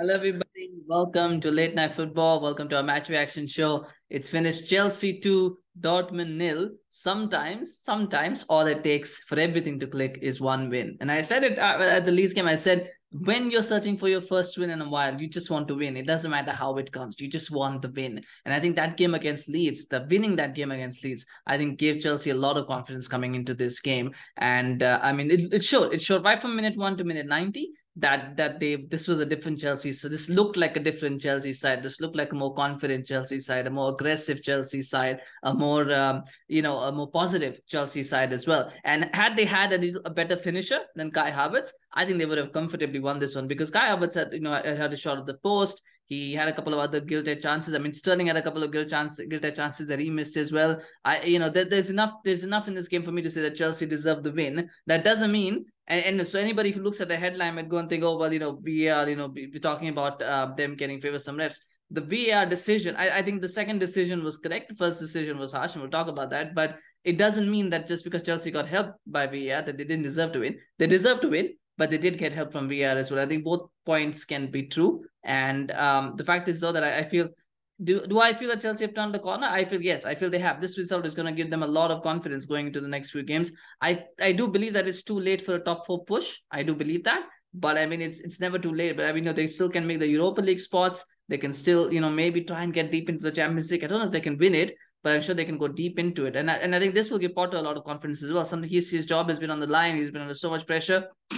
Hello, everybody. Welcome to Late Night Football. Welcome to our match reaction show. It's finished Chelsea 2, Dortmund nil. Sometimes, sometimes all it takes for everything to click is one win. And I said it uh, at the Leeds game. I said, when you're searching for your first win in a while, you just want to win. It doesn't matter how it comes. You just want the win. And I think that game against Leeds, the winning that game against Leeds, I think gave Chelsea a lot of confidence coming into this game. And uh, I mean, it, it showed. It showed right from minute one to minute 90 that that they this was a different Chelsea. So this looked like a different Chelsea side. This looked like a more confident Chelsea side, a more aggressive Chelsea side, a more um, you know a more positive Chelsea side as well. And had they had a, little, a better finisher than Kai Havertz, I think they would have comfortably won this one because Kai Havertz had you know had a shot at the post. He had a couple of other guilty chances. I mean, Sterling had a couple of guilty chances, guilty chances that he missed as well. I, you know, there, there's enough. There's enough in this game for me to say that Chelsea deserved the win. That doesn't mean and, and so anybody who looks at the headline might go and think, oh, well, you know, VAR, you know, we're talking about uh, them getting favor some refs. The VAR decision, I, I think the second decision was correct. The first decision was harsh, and we'll talk about that. But it doesn't mean that just because Chelsea got help by VAR that they didn't deserve to win. They deserve to win, but they did get help from VAR as well. I think both points can be true. And um, the fact is, though, that I, I feel do do I feel that Chelsea have turned the corner? I feel yes. I feel they have. This result is going to give them a lot of confidence going into the next few games. I I do believe that it's too late for a top four push. I do believe that, but I mean it's it's never too late. But I mean you know, they still can make the Europa League spots. They can still you know maybe try and get deep into the Champions League. I don't know if they can win it, but I'm sure they can go deep into it. And I, and I think this will give Potter a lot of confidence as well. Something his his job has been on the line. He's been under so much pressure.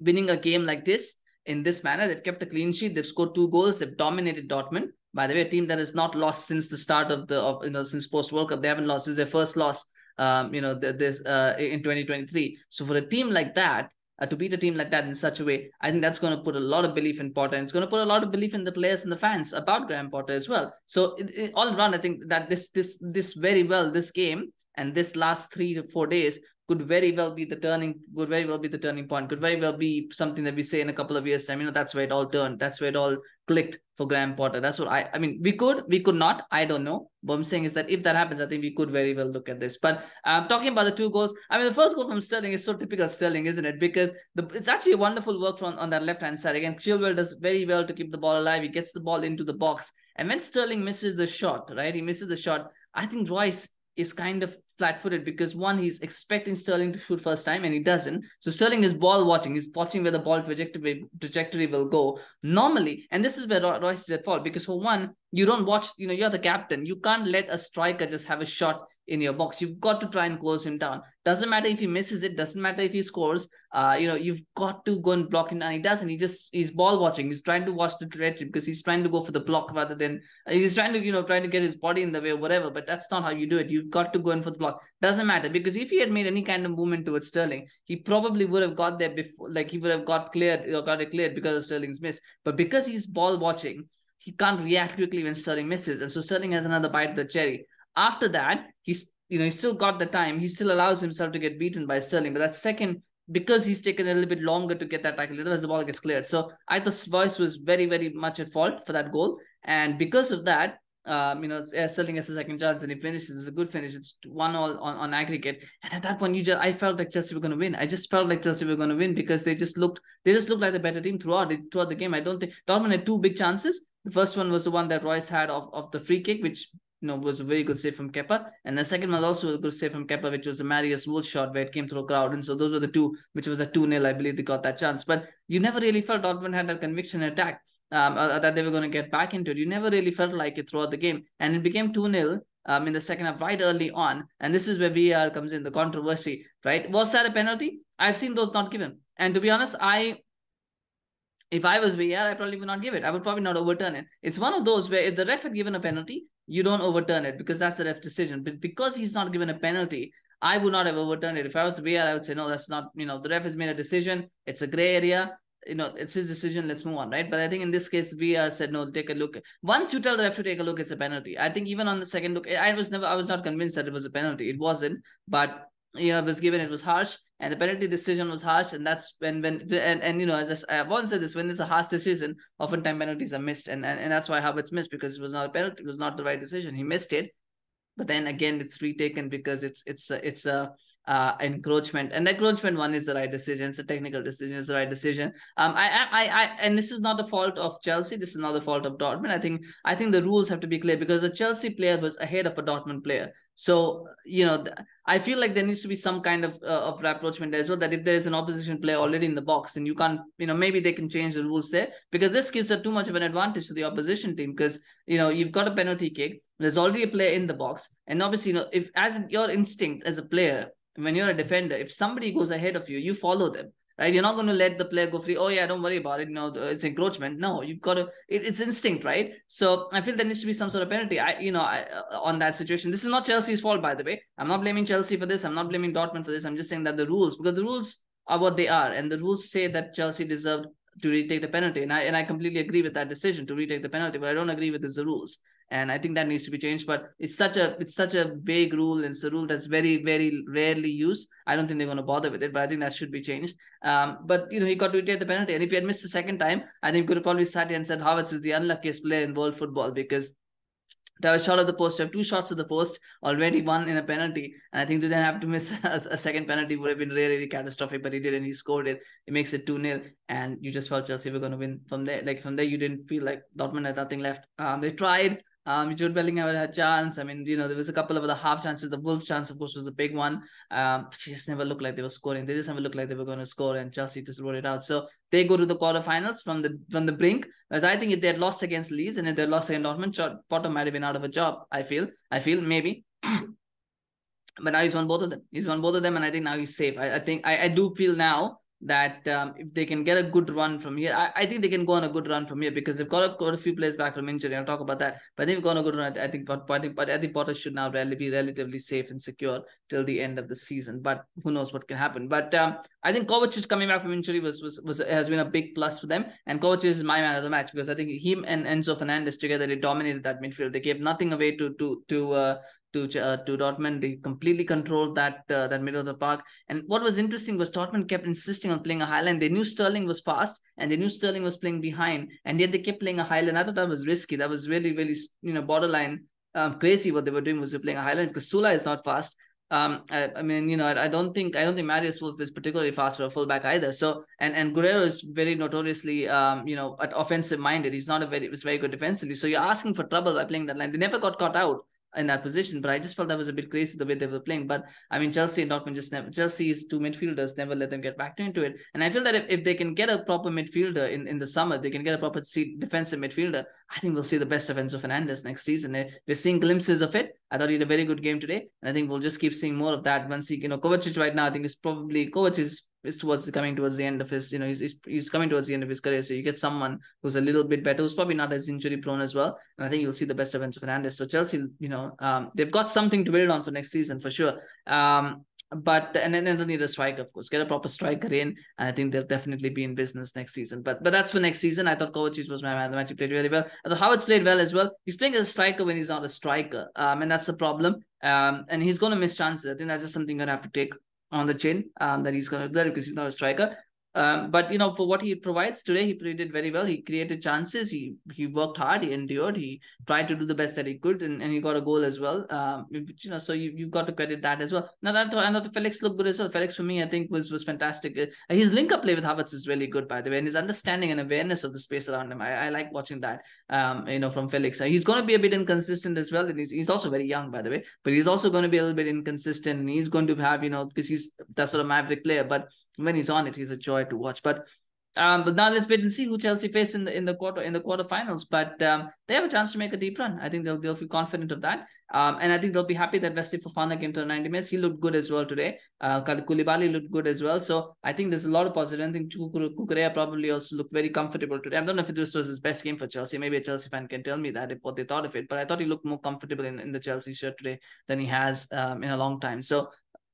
Winning a game like this in this manner, they've kept a clean sheet. They've scored two goals. They've dominated Dortmund by the way, a team that has not lost since the start of the of you know since post World Cup. They haven't lost. Is their first loss. Um, you know, this uh in 2023. So for a team like that, uh, to beat a team like that in such a way, I think that's going to put a lot of belief in Potter. And it's going to put a lot of belief in the players and the fans about Graham Potter as well. So it, it, all around, I think that this this this very well this game and this last three to four days could very well be the turning could very well be the turning point could very well be something that we say in a couple of years time you know that's where it all turned that's where it all clicked for graham potter. That's what i i mean we could we could not i don't know. What i'm saying is that if that happens i think we could very well look at this. But um talking about the two goals i mean the first goal from sterling is so typical sterling isn't it? Because the it's actually a wonderful work from on that left hand side. Again chilwell does very well to keep the ball alive. He gets the ball into the box. And when sterling misses the shot right he misses the shot i think Reus is kind of flat-footed because one, he's expecting Sterling to shoot first time and he doesn't. So Sterling is ball watching. He's watching where the ball trajectory trajectory will go. Normally, and this is where Reus is at fault because for one, you don't watch. You know, you're the captain. You can't let a striker just have a shot in your box. You've got to try and close him down. Doesn't matter if he misses it. Doesn't matter if he scores. Uh, you know, you've got to go and block him And He doesn't. He just he's ball watching. He's trying to watch the trajectory because he's trying to go for the block rather than uh, he's trying to you know trying to get his body in the way or whatever. But that's not how you do it. You've got to go in for the block. Doesn't matter because if he had made any kind of movement towards Sterling, he probably would have got there before. Like he would have got cleared or got it cleared because of Sterling's miss. But because he's ball watching he can't react quickly when Sterling misses. And so Sterling has another bite of the cherry. After that, he's you know, he still got the time. He still allows himself to get beaten by Sterling. But that second, because he's taken a little bit longer to get that tackle, otherwise the ball gets cleared. So I thought Reus was very, very much at fault for that goal. And because of that, um, you know, Sterling has a second chance and he finishes. It's a good finish. It's one all on, on aggregate. And at that point, you just I felt like Chelsea were going to win. I just felt like Chelsea were going to win because they just looked they just looked like the better team throughout throughout the game. I don't think Dortmund had two big chances. The first one was the one that Reus had of, of the free kick, which you know was a very good save from Kepa. And the second one also a good save from Kepa, which was the Marius Wolf shot where it came through a crowd. And so those were the two, which was a 2-0, I believe they got that chance. But you never really felt Dortmund had that conviction attack um, uh, that they were going to get back into it. You never really felt like it throughout the game. And it became 2-0 um, in the second half right early on. And this is where VAR comes in, the controversy, right? Was that a penalty? I've seen those not given. And to be honest, I if I was VAR, I probably would not give it. I would probably not overturn it. It's one of those where if the ref had given a penalty, you don't overturn it because that's the ref decision. But because he's not given a penalty, I would not have overturned it. If I was VAR, I would say, no, that's not, you know, the ref has made a decision. It's a gray area. You know, it's his decision. Let's move on, right? But I think in this case, VAR said, no, take a look. Once you tell the ref to take a look, it's a penalty. I think even on the second look, I was never, I was not convinced that it was a penalty. It wasn't. But you know, was given, it was harsh, and the penalty decision was harsh, and that's when when and, and you know, as I, have once said this, when it's a harsh decision, oftentimes penalties are missed, and, and and that's why Havertz missed because it was not a penalty, it was not the right decision. He missed it, but then again, it's retaken because it's it's a, it's a uh, encroachment, and the encroachment one is the right decision. It's a technical decision. It's the right decision. Um, I, I, I, and this is not the fault of Chelsea. This is not the fault of Dortmund. I think, I think the rules have to be clear because a Chelsea player was ahead of a Dortmund player. So you know, I feel like there needs to be some kind of uh, of rapprochement as well. That if there is an opposition player already in the box, and you can't, you know, maybe they can change the rules there because this gives too much of an advantage to the opposition team because you know you've got a penalty kick. There's already a player in the box, and obviously, you know, if as your instinct as a player, when you're a defender, if somebody goes ahead of you, you follow them right? You're not going to let the player go free. Oh yeah, don't worry about it. Know, it's encroachment. No, you've got to. It, it's instinct, right? So I feel there needs to be some sort of penalty. I, you know, I, uh, on that situation. This is not Chelsea's fault, by the way. I'm not blaming Chelsea for this. I'm not blaming Dortmund for this. I'm just saying that the rules, because the rules are what they are, and the rules say that Chelsea deserved to retake the penalty, and I and I completely agree with that decision to retake the penalty. But I don't agree with the rules and i think that needs to be changed but it's such a it's such a vague rule and it's a rule that's very very rarely used i don't think they're going to bother with it but i think that should be changed um but you know he got to take the penalty and if he had missed the second time i think he could have probably sat here and said Havertz is the unluckiest player in world football because to have a shot at the post, to have two shots at the post, already one in a penalty. And I think to then have to miss a, a, second penalty would have been really, really catastrophic, but he did and he scored it. It makes it 2 0. And you just felt Chelsea were going to win from there. Like from there, you didn't feel like Dortmund had nothing left. Um, they tried. Um, Jude Bellingham had a chance. I mean, you know, there was a couple of other half chances. The Wolf chance, of course, was the big one. Um, but she just never looked like they were scoring. They just never looked like they were going to score, and Chelsea just wrote it out. So they go to the quarterfinals from the from the brink. As I think if they had lost against Leeds and if they had lost against Dortmund, Potter might have been out of a job. I feel. I feel maybe. but now he's won both of them. He's won both of them, and I think now he's safe. I, I think I, I do feel now that um, if they can get a good run from here, I, I think they can go on a good run from here because they've got a, got a few players back from injury. I'll talk about that. But they've got a good run. I think, but, but but I think Potter should now really be relatively safe and secure till the end of the season. But who knows what can happen? But um, I think Kovacic coming back from injury was, was was has been a big plus for them. And Kovacic is my man of the match because I think him and Enzo Fernandez together they dominated that midfield. They gave nothing away to to to uh, to uh, to Dortmund. They completely controlled that uh, that middle of the park. And what was interesting was Dortmund kept insisting on playing a high line. They knew Sterling was fast, and they knew Sterling was playing behind, and yet they kept playing a high line. I thought that was risky. That was really really you know borderline um, crazy. What they were doing was they playing a high line because Süle is not fast. Um, I, I mean, you know, I, I, don't think I don't think Marius Wolf is particularly fast for a fullback either. So, and and Guerreiro is very notoriously, um, you know, offensive minded. He's not a very, was very good defensively. So you're asking for trouble by playing that line. They never got caught out in that position. But I just felt that was a bit crazy the way they were playing. But I mean, Chelsea and Dortmund just never, Chelsea's two midfielders never let them get back into it. And I feel that if, if they can get a proper midfielder in, in the summer, they can get a proper defensive midfielder. I think we'll see the best events of Enzo Fernandez next season. Eh, we're seeing glimpses of it. I thought he had a very good game today. And I think we'll just keep seeing more of that once he, you know, Kovacic right now, I think is probably, Kovacic is is towards coming towards the end of his, you know, he's, he's, coming towards the end of his career. So you get someone who's a little bit better, who's probably not as injury prone as well. And I think you'll see the best events of Enzo Fernandez. So Chelsea, you know, um, they've got something to build on for next season for sure. Um, but and then they'll need a striker, of course. Get a proper striker in, and I think they'll definitely be in business next season. But but that's for next season. I thought Kovacic was my man. The match he played really well. I thought Havertz played well as well. He's playing as a striker when he's not a striker, um, and that's the problem. Um, and he's going to miss chances. I think that's just something you're gonna have to take on the chin um, that he's going to do that because he's not a striker. Um, but you know, for what he provides today, he did very well. He created chances. He he worked hard. He endured. He tried to do the best that he could, and, and he got a goal as well. Um, you know, so you you've got to credit that as well. Now that know Felix looked good as well. Felix for me, I think was was fantastic. Uh, his link up play with Havertz is really good, by the way, and his understanding and awareness of the space around him. I, I like watching that. Um, you know, from Felix. Uh, he's going to be a bit inconsistent as well, and he's he's also very young, by the way. But he's also going to be a little bit inconsistent, and he's going to have you know because he's that sort of maverick player, but when he's on it, he's a joy to watch. But um, but now let's wait and see who Chelsea face in the in the quarter in the quarterfinals. But um, they have a chance to make a deep run. I think they'll they'll feel confident of that. Um, and I think they'll be happy that Wesley Fofana came to the 90 minutes. He looked good as well today. Uh, looked good as well. So I think there's a lot of positive. I think Cucurella probably also looked very comfortable today. I don't know if this was his best game for Chelsea. Maybe a Chelsea fan can tell me that if what they thought of it. But I thought he looked more comfortable in, in the Chelsea shirt today than he has um, in a long time. So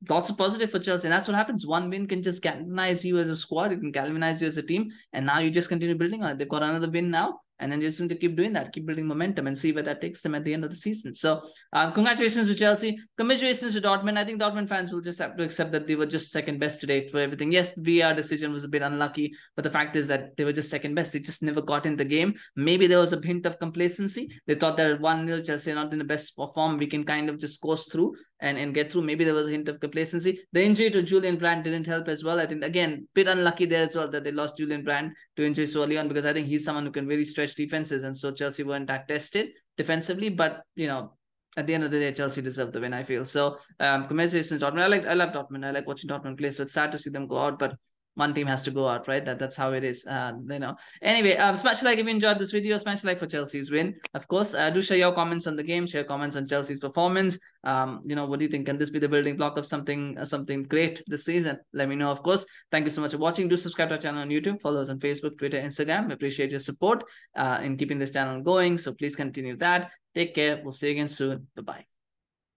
lots of positive for Chelsea. And that's what happens. One win can just galvanize you as a squad. It can galvanize you as a team. And now you just continue building on it. They've got another win now. And then just going to keep doing that, keep building momentum and see where that takes them at the end of the season. So, uh, congratulations to Chelsea. Congratulations to Dortmund. I think Dortmund fans will just have to accept that they were just second best today for everything. Yes, the VR decision was a bit unlucky, but the fact is that they were just second best. They just never got in the game. Maybe there was a hint of complacency. They thought that 1 0 Chelsea not in the best form. We can kind of just coast through. And, and get through. Maybe there was a hint of complacency. The injury to Julian Brandt didn't help as well. I think again, bit unlucky there as well that they lost Julian Brandt to injury so early on because I think he's someone who can really stretch defenses, and so Chelsea weren't that tested defensively. But you know, at the end of the day, Chelsea deserved the win. I feel so. Um, congratulations, Dortmund. I like I love Dortmund. I like watching Dortmund play. So it's sad to see them go out, but one team has to go out, right? That that's how it is. Uh, you know. Anyway, um, smash like if you enjoyed this video. Smash like for Chelsea's win. Of course, uh, do share your comments on the game. Share comments on Chelsea's performance. Um, you know, what do you think? Can this be the building block of something uh, something great this season? Let me know. Of course. Thank you so much for watching. Do subscribe to our channel on YouTube. Follow us on Facebook, Twitter, Instagram. We appreciate your support uh, in keeping this channel going. So please continue that. Take care. We'll see you again soon. Bye bye.